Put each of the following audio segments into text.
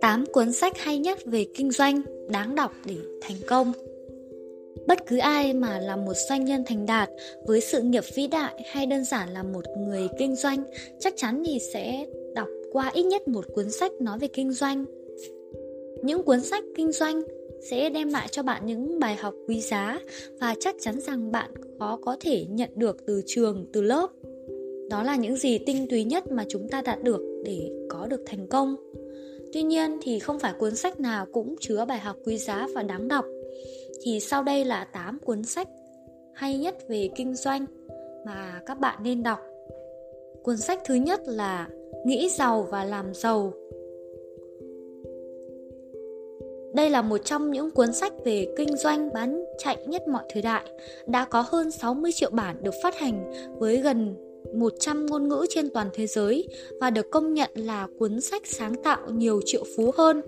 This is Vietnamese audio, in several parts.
8 cuốn sách hay nhất về kinh doanh đáng đọc để thành công. Bất cứ ai mà là một doanh nhân thành đạt với sự nghiệp vĩ đại hay đơn giản là một người kinh doanh chắc chắn thì sẽ đọc qua ít nhất một cuốn sách nói về kinh doanh. Những cuốn sách kinh doanh sẽ đem lại cho bạn những bài học quý giá và chắc chắn rằng bạn khó có thể nhận được từ trường, từ lớp. Đó là những gì tinh túy nhất mà chúng ta đạt được để có được thành công. Tuy nhiên thì không phải cuốn sách nào cũng chứa bài học quý giá và đáng đọc. Thì sau đây là 8 cuốn sách hay nhất về kinh doanh mà các bạn nên đọc. Cuốn sách thứ nhất là Nghĩ giàu và làm giàu. Đây là một trong những cuốn sách về kinh doanh bán chạy nhất mọi thời đại, đã có hơn 60 triệu bản được phát hành với gần 100 ngôn ngữ trên toàn thế giới và được công nhận là cuốn sách sáng tạo nhiều triệu phú hơn.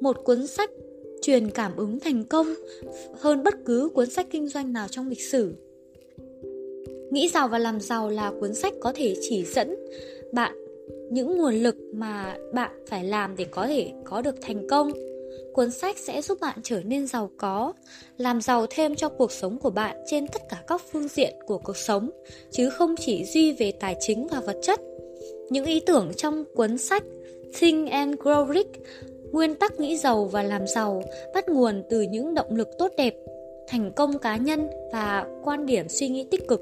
Một cuốn sách truyền cảm ứng thành công hơn bất cứ cuốn sách kinh doanh nào trong lịch sử. Nghĩ giàu và làm giàu là cuốn sách có thể chỉ dẫn bạn những nguồn lực mà bạn phải làm để có thể có được thành công cuốn sách sẽ giúp bạn trở nên giàu có, làm giàu thêm cho cuộc sống của bạn trên tất cả các phương diện của cuộc sống, chứ không chỉ duy về tài chính và vật chất. Những ý tưởng trong cuốn sách Think and Grow Rich, nguyên tắc nghĩ giàu và làm giàu bắt nguồn từ những động lực tốt đẹp, thành công cá nhân và quan điểm suy nghĩ tích cực.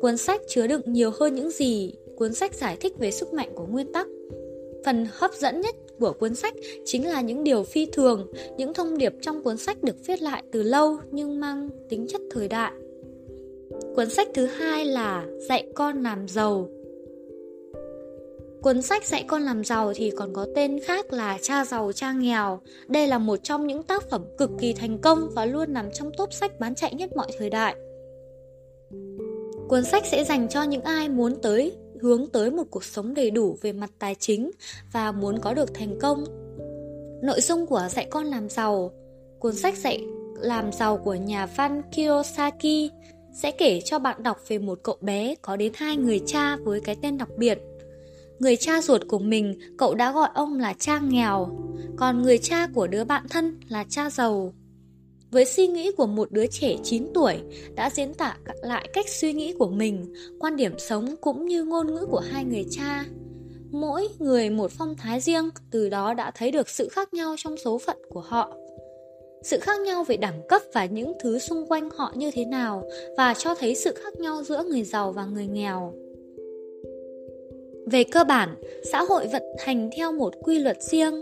Cuốn sách chứa đựng nhiều hơn những gì cuốn sách giải thích về sức mạnh của nguyên tắc. Phần hấp dẫn nhất của cuốn sách chính là những điều phi thường, những thông điệp trong cuốn sách được viết lại từ lâu nhưng mang tính chất thời đại. Cuốn sách thứ hai là Dạy con làm giàu. Cuốn sách Dạy con làm giàu thì còn có tên khác là Cha giàu cha nghèo. Đây là một trong những tác phẩm cực kỳ thành công và luôn nằm trong top sách bán chạy nhất mọi thời đại. Cuốn sách sẽ dành cho những ai muốn tới hướng tới một cuộc sống đầy đủ về mặt tài chính và muốn có được thành công. Nội dung của Dạy con làm giàu, cuốn sách dạy làm giàu của nhà văn Kiyosaki sẽ kể cho bạn đọc về một cậu bé có đến hai người cha với cái tên đặc biệt. Người cha ruột của mình, cậu đã gọi ông là cha nghèo, còn người cha của đứa bạn thân là cha giàu. Với suy nghĩ của một đứa trẻ 9 tuổi đã diễn tả lại cách suy nghĩ của mình, quan điểm sống cũng như ngôn ngữ của hai người cha. Mỗi người một phong thái riêng, từ đó đã thấy được sự khác nhau trong số phận của họ. Sự khác nhau về đẳng cấp và những thứ xung quanh họ như thế nào và cho thấy sự khác nhau giữa người giàu và người nghèo. Về cơ bản, xã hội vận hành theo một quy luật riêng,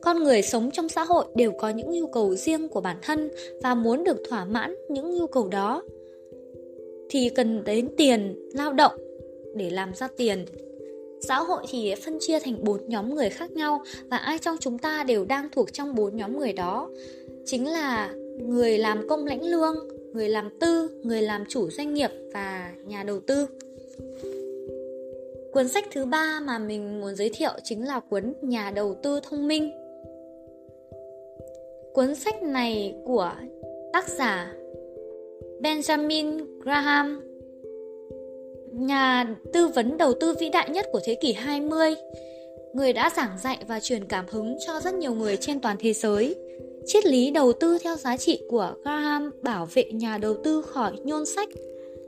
con người sống trong xã hội đều có những nhu cầu riêng của bản thân và muốn được thỏa mãn những nhu cầu đó thì cần đến tiền, lao động để làm ra tiền. Xã hội thì phân chia thành bốn nhóm người khác nhau và ai trong chúng ta đều đang thuộc trong bốn nhóm người đó. Chính là người làm công lãnh lương, người làm tư, người làm chủ doanh nghiệp và nhà đầu tư. Cuốn sách thứ ba mà mình muốn giới thiệu chính là cuốn Nhà đầu tư thông minh. Cuốn sách này của tác giả Benjamin Graham, nhà tư vấn đầu tư vĩ đại nhất của thế kỷ 20, người đã giảng dạy và truyền cảm hứng cho rất nhiều người trên toàn thế giới. Triết lý đầu tư theo giá trị của Graham bảo vệ nhà đầu tư khỏi nhôn sách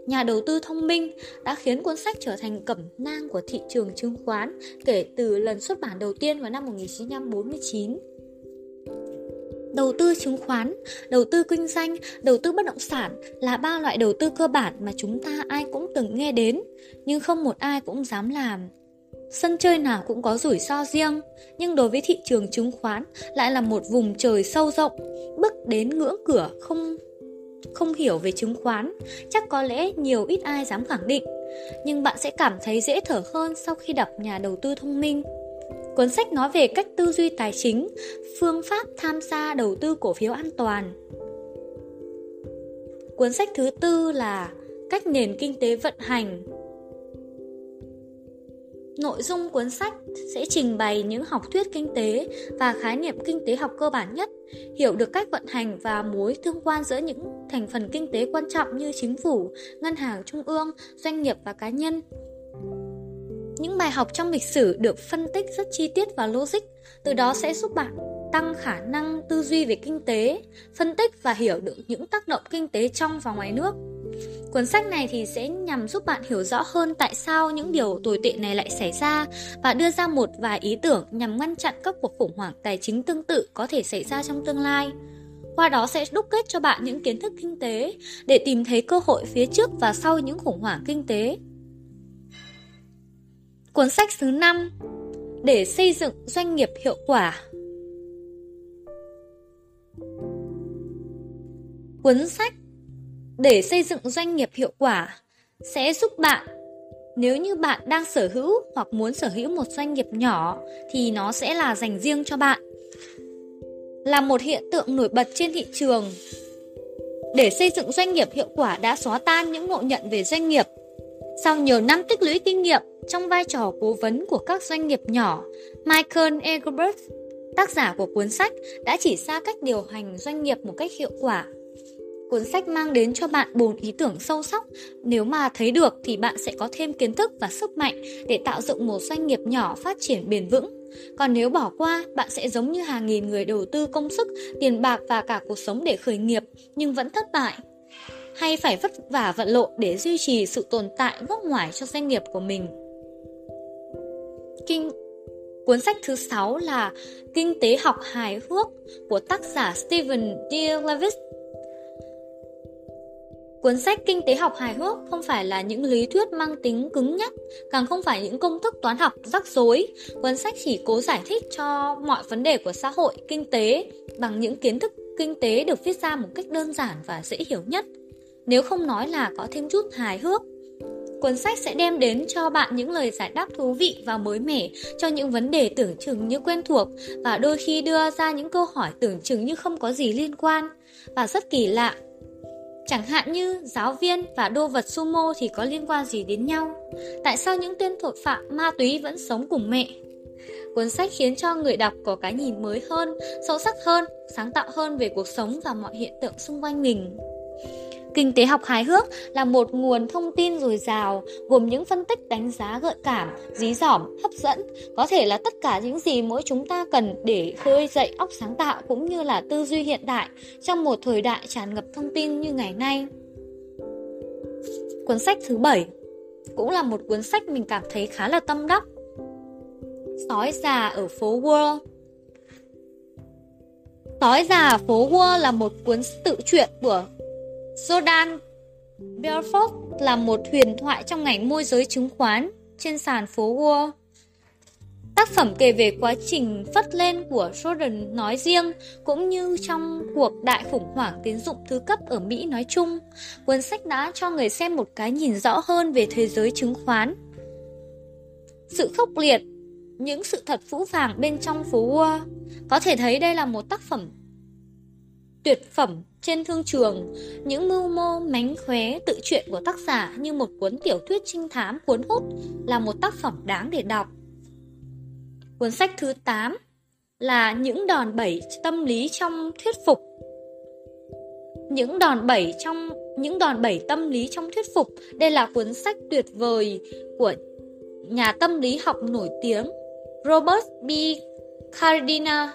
nhà đầu tư thông minh đã khiến cuốn sách trở thành cẩm nang của thị trường chứng khoán kể từ lần xuất bản đầu tiên vào năm 1949. Đầu tư chứng khoán, đầu tư kinh doanh, đầu tư bất động sản là ba loại đầu tư cơ bản mà chúng ta ai cũng từng nghe đến, nhưng không một ai cũng dám làm. Sân chơi nào cũng có rủi ro riêng, nhưng đối với thị trường chứng khoán lại là một vùng trời sâu rộng, bước đến ngưỡng cửa không không hiểu về chứng khoán, chắc có lẽ nhiều ít ai dám khẳng định. Nhưng bạn sẽ cảm thấy dễ thở hơn sau khi đọc nhà đầu tư thông minh. Cuốn sách nói về cách tư duy tài chính, phương pháp tham gia đầu tư cổ phiếu an toàn. Cuốn sách thứ tư là Cách nền kinh tế vận hành. Nội dung cuốn sách sẽ trình bày những học thuyết kinh tế và khái niệm kinh tế học cơ bản nhất, hiểu được cách vận hành và mối tương quan giữa những thành phần kinh tế quan trọng như chính phủ, ngân hàng trung ương, doanh nghiệp và cá nhân. Những bài học trong lịch sử được phân tích rất chi tiết và logic, từ đó sẽ giúp bạn tăng khả năng tư duy về kinh tế, phân tích và hiểu được những tác động kinh tế trong và ngoài nước. Cuốn sách này thì sẽ nhằm giúp bạn hiểu rõ hơn tại sao những điều tồi tệ này lại xảy ra và đưa ra một vài ý tưởng nhằm ngăn chặn các cuộc khủng hoảng tài chính tương tự có thể xảy ra trong tương lai. Qua đó sẽ đúc kết cho bạn những kiến thức kinh tế để tìm thấy cơ hội phía trước và sau những khủng hoảng kinh tế. Cuốn sách thứ 5 Để xây dựng doanh nghiệp hiệu quả Cuốn sách để xây dựng doanh nghiệp hiệu quả sẽ giúp bạn nếu như bạn đang sở hữu hoặc muốn sở hữu một doanh nghiệp nhỏ thì nó sẽ là dành riêng cho bạn. Là một hiện tượng nổi bật trên thị trường. Để xây dựng doanh nghiệp hiệu quả đã xóa tan những ngộ nhận về doanh nghiệp. Sau nhiều năm tích lũy kinh nghiệm trong vai trò cố vấn của các doanh nghiệp nhỏ, Michael Egbert, tác giả của cuốn sách, đã chỉ ra cách điều hành doanh nghiệp một cách hiệu quả Cuốn sách mang đến cho bạn bốn ý tưởng sâu sắc. Nếu mà thấy được thì bạn sẽ có thêm kiến thức và sức mạnh để tạo dựng một doanh nghiệp nhỏ phát triển bền vững. Còn nếu bỏ qua, bạn sẽ giống như hàng nghìn người đầu tư công sức, tiền bạc và cả cuộc sống để khởi nghiệp nhưng vẫn thất bại. Hay phải vất vả vận lộn để duy trì sự tồn tại gốc ngoài cho doanh nghiệp của mình. Kinh Cuốn sách thứ 6 là Kinh tế học hài hước của tác giả steven D. Levitt Cuốn sách Kinh tế học hài hước không phải là những lý thuyết mang tính cứng nhắc, càng không phải những công thức toán học rắc rối. Cuốn sách chỉ cố giải thích cho mọi vấn đề của xã hội, kinh tế bằng những kiến thức kinh tế được viết ra một cách đơn giản và dễ hiểu nhất. Nếu không nói là có thêm chút hài hước. Cuốn sách sẽ đem đến cho bạn những lời giải đáp thú vị và mới mẻ cho những vấn đề tưởng chừng như quen thuộc và đôi khi đưa ra những câu hỏi tưởng chừng như không có gì liên quan. Và rất kỳ lạ, Chẳng hạn như giáo viên và đô vật sumo thì có liên quan gì đến nhau? Tại sao những tên tội phạm ma túy vẫn sống cùng mẹ? Cuốn sách khiến cho người đọc có cái nhìn mới hơn, sâu sắc hơn, sáng tạo hơn về cuộc sống và mọi hiện tượng xung quanh mình. Kinh tế học hài hước là một nguồn thông tin dồi dào, gồm những phân tích đánh giá gợi cảm, dí dỏm, hấp dẫn, có thể là tất cả những gì mỗi chúng ta cần để khơi dậy óc sáng tạo cũng như là tư duy hiện đại trong một thời đại tràn ngập thông tin như ngày nay. Cuốn sách thứ 7 cũng là một cuốn sách mình cảm thấy khá là tâm đắc. Sói già ở phố World Sói già phố World là một cuốn tự truyện của Jordan Belfort là một huyền thoại trong ngành môi giới chứng khoán trên sàn phố Wall. Tác phẩm kể về quá trình phất lên của Jordan nói riêng cũng như trong cuộc đại khủng hoảng tín dụng thứ cấp ở Mỹ nói chung. Cuốn sách đã cho người xem một cái nhìn rõ hơn về thế giới chứng khoán. Sự khốc liệt, những sự thật phũ phàng bên trong phố Wall. Có thể thấy đây là một tác phẩm tuyệt phẩm trên thương trường, những mưu mô mánh khóe tự truyện của tác giả như một cuốn tiểu thuyết trinh thám cuốn hút là một tác phẩm đáng để đọc. Cuốn sách thứ 8 là những đòn bẩy tâm lý trong thuyết phục. Những đòn bẩy trong những đòn bẩy tâm lý trong thuyết phục. Đây là cuốn sách tuyệt vời của nhà tâm lý học nổi tiếng Robert B. Cardina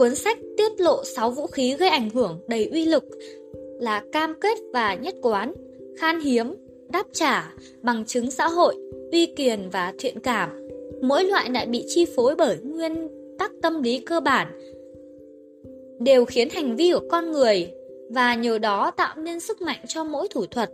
Cuốn sách tiết lộ 6 vũ khí gây ảnh hưởng đầy uy lực là cam kết và nhất quán, khan hiếm, đáp trả, bằng chứng xã hội, uy kiền và thiện cảm. Mỗi loại lại bị chi phối bởi nguyên tắc tâm lý cơ bản đều khiến hành vi của con người và nhờ đó tạo nên sức mạnh cho mỗi thủ thuật.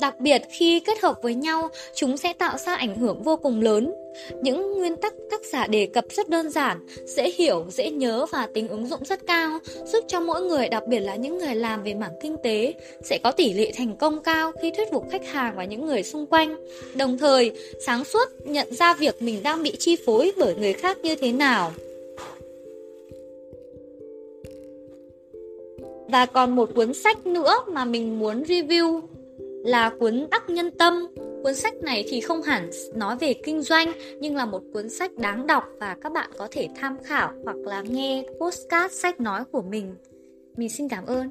Đặc biệt khi kết hợp với nhau, chúng sẽ tạo ra ảnh hưởng vô cùng lớn. Những nguyên tắc tác giả đề cập rất đơn giản, dễ hiểu, dễ nhớ và tính ứng dụng rất cao, giúp cho mỗi người, đặc biệt là những người làm về mảng kinh tế, sẽ có tỷ lệ thành công cao khi thuyết phục khách hàng và những người xung quanh. Đồng thời, sáng suốt nhận ra việc mình đang bị chi phối bởi người khác như thế nào. Và còn một cuốn sách nữa mà mình muốn review là cuốn Đắc Nhân Tâm. Cuốn sách này thì không hẳn nói về kinh doanh, nhưng là một cuốn sách đáng đọc và các bạn có thể tham khảo hoặc là nghe postcard sách nói của mình. Mình xin cảm ơn.